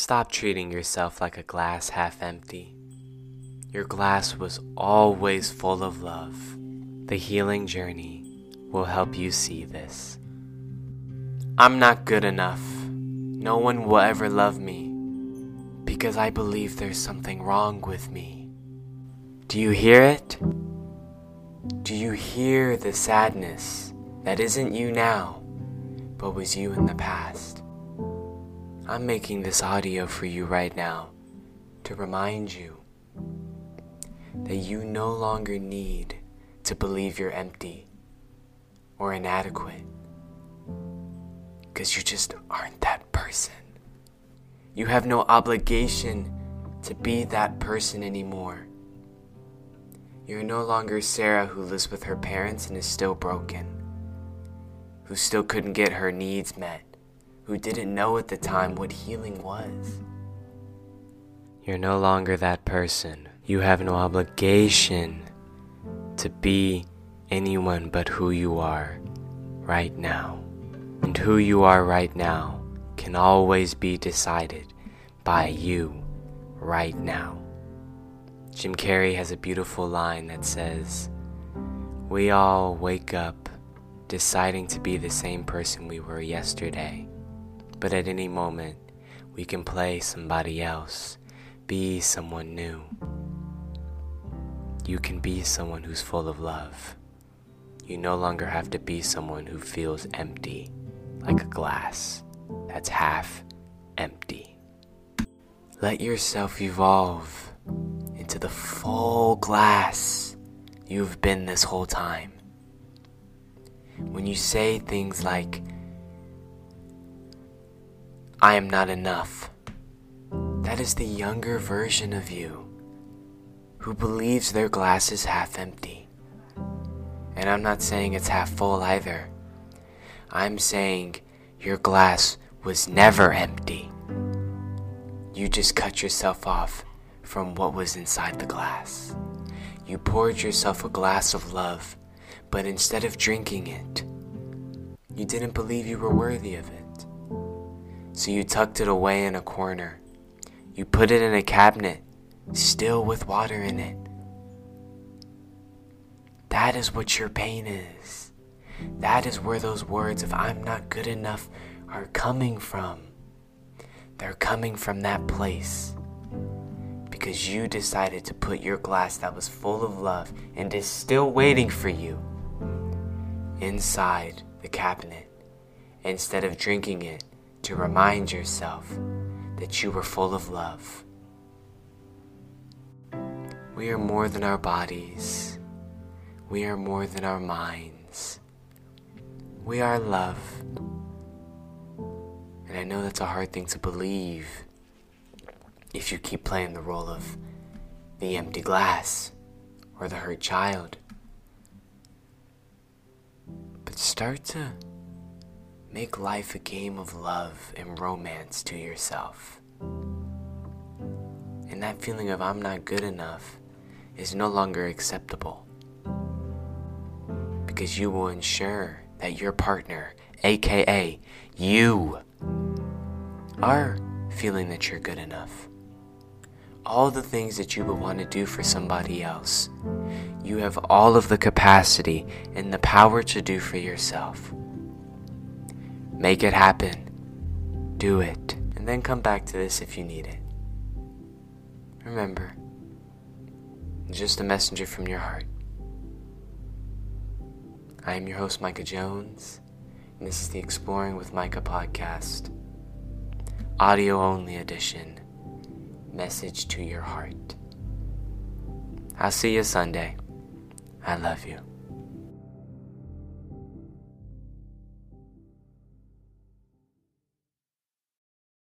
Stop treating yourself like a glass half empty. Your glass was always full of love. The healing journey will help you see this. I'm not good enough. No one will ever love me because I believe there's something wrong with me. Do you hear it? Do you hear the sadness that isn't you now, but was you in the past? I'm making this audio for you right now to remind you that you no longer need to believe you're empty or inadequate because you just aren't that person. You have no obligation to be that person anymore. You're no longer Sarah who lives with her parents and is still broken, who still couldn't get her needs met, who didn't know at the time what healing was. You're no longer that person. You have no obligation to be anyone but who you are right now. And who you are right now can always be decided by you right now. Jim Carrey has a beautiful line that says, We all wake up deciding to be the same person we were yesterday, but at any moment we can play somebody else, be someone new. You can be someone who's full of love. You no longer have to be someone who feels empty, like a glass that's half empty. Let yourself evolve into the full glass you've been this whole time. When you say things like, I am not enough, that is the younger version of you who believes their glass is half empty. And I'm not saying it's half full either. I'm saying your glass was never empty. You just cut yourself off from what was inside the glass. You poured yourself a glass of love, but instead of drinking it, you didn't believe you were worthy of it. So you tucked it away in a corner. You put it in a cabinet, still with water in it. That is what your pain is. That is where those words of I'm not good enough are coming from. They're coming from that place. Because you decided to put your glass that was full of love and is still waiting for you inside the cabinet instead of drinking it to remind yourself that you were full of love. We are more than our bodies. We are more than our minds. We are love. And I know that's a hard thing to believe if you keep playing the role of the empty glass or the hurt child. But start to make life a game of love and romance to yourself. And that feeling of I'm not good enough is no longer acceptable. Because you will ensure that your partner, aka you, are feeling that you're good enough. All the things that you would want to do for somebody else, you have all of the capacity and the power to do for yourself. Make it happen. Do it. And then come back to this if you need it. Remember, just a messenger from your heart. I am your host, Micah Jones, and this is the Exploring with Micah podcast, audio only edition, message to your heart. I'll see you Sunday. I love you.